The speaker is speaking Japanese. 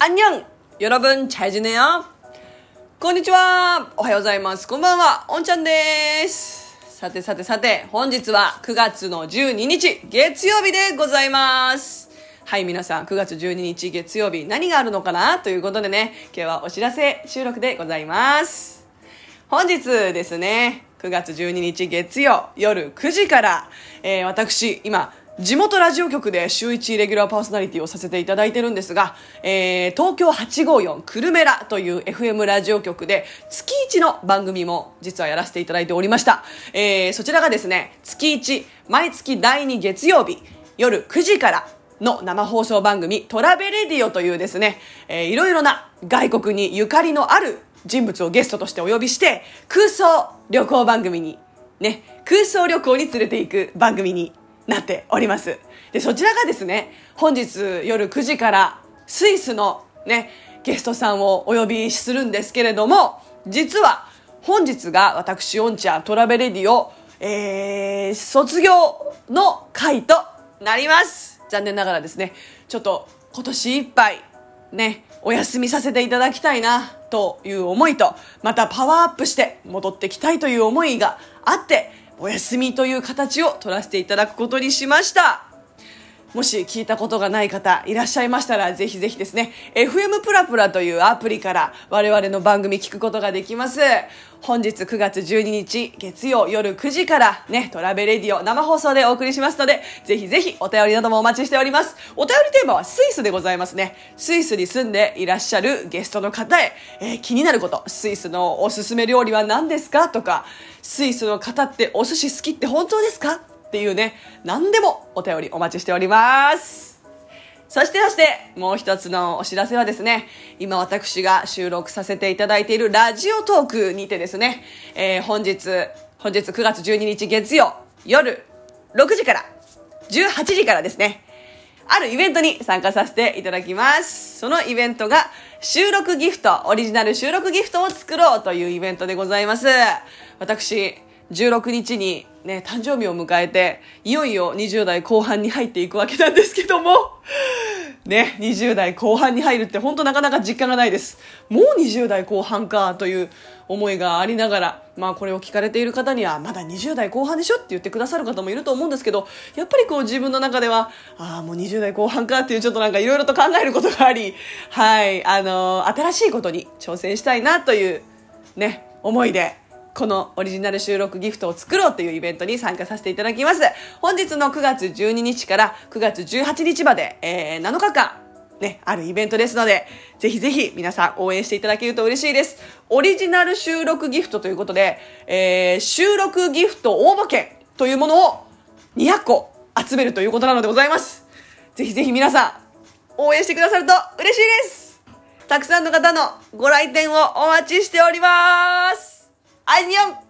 アンニョン여러분잘지내요こんにちはおはようございます。こんばんは。おんちゃんです。さてさてさて、本日は9月の12日、月曜日でございます。はい、皆さん、9月12日月曜日、何があるのかなということでね、今日はお知らせ収録でございます。本日ですね、9月12日月曜夜9時から、えー私、今、 地元ラジオ局で週1レギュラーパーソナリティをさせていただいてるんですが、えー東京854くるめらという FM ラジオ局で月1の番組も実はやらせていただいておりました。えーそちらがですね、月1、毎月第2月曜日夜9時からの生放送番組トラベレディオというですね、えーいろいろな外国にゆかりのある人物をゲストとしてお呼びして空想旅行番組にね、空想旅行に連れて行く番組になっております。で、そちらがですね、本日夜9時からスイスのね、ゲストさんをお呼びするんですけれども、実は本日が私、オンチャトラベレディオ、えー、卒業の回となります。残念ながらですね、ちょっと今年いっぱいね、お休みさせていただきたいなという思いと、またパワーアップして戻ってきたいという思いがあって、お休みという形を取らせていただくことにしました。もし聞いたことがない方いらっしゃいましたら、ぜひぜひですね、FM プラプラというアプリから我々の番組聞くことができます。本日9月12日月曜夜9時からね、トラベレディオ生放送でお送りしますので、ぜひぜひお便りなどもお待ちしております。お便りテーマはスイスでございますね。スイスに住んでいらっしゃるゲストの方へ、えー気になること、スイスのおすすめ料理は何ですかとか、スイスの方ってお寿司好きって本当ですかっていうね、何でもお便りお待ちしております。そしてそして、もう一つのお知らせはですね、今私が収録させていただいているラジオトークにてですね、えー本日、本日9月12日月曜夜6時から18時からですね、あるイベントに参加させていただきます。そのイベントが収録ギフト、オリジナル収録ギフトを作ろうというイベントでございます。私、16日にね、誕生日を迎えて、いよいよ20代後半に入っていくわけなんですけども、ね、20代後半に入るって本当なかなか実感がないです。もう20代後半かという思いがありながら、まあこれを聞かれている方にはまだ20代後半でしょって言ってくださる方もいると思うんですけど、やっぱりこう自分の中では、ああ、もう20代後半かっていうちょっとなんかいろいろと考えることがあり、はい、あのー新しいことに挑戦したいなというね、思いで、このオリジナル収録ギフトを作ろうというイベントに参加させていただきます。本日の9月12日から9月18日まで、えー7日間、ね、あるイベントですので、ぜひぜひ皆さん応援していただけると嬉しいです。オリジナル収録ギフトということで、えー収録ギフト応募券というものを200個集めるということなのでございます。ぜひぜひ皆さん、応援してくださると嬉しいです。たくさんの方のご来店をお待ちしております。アイニョン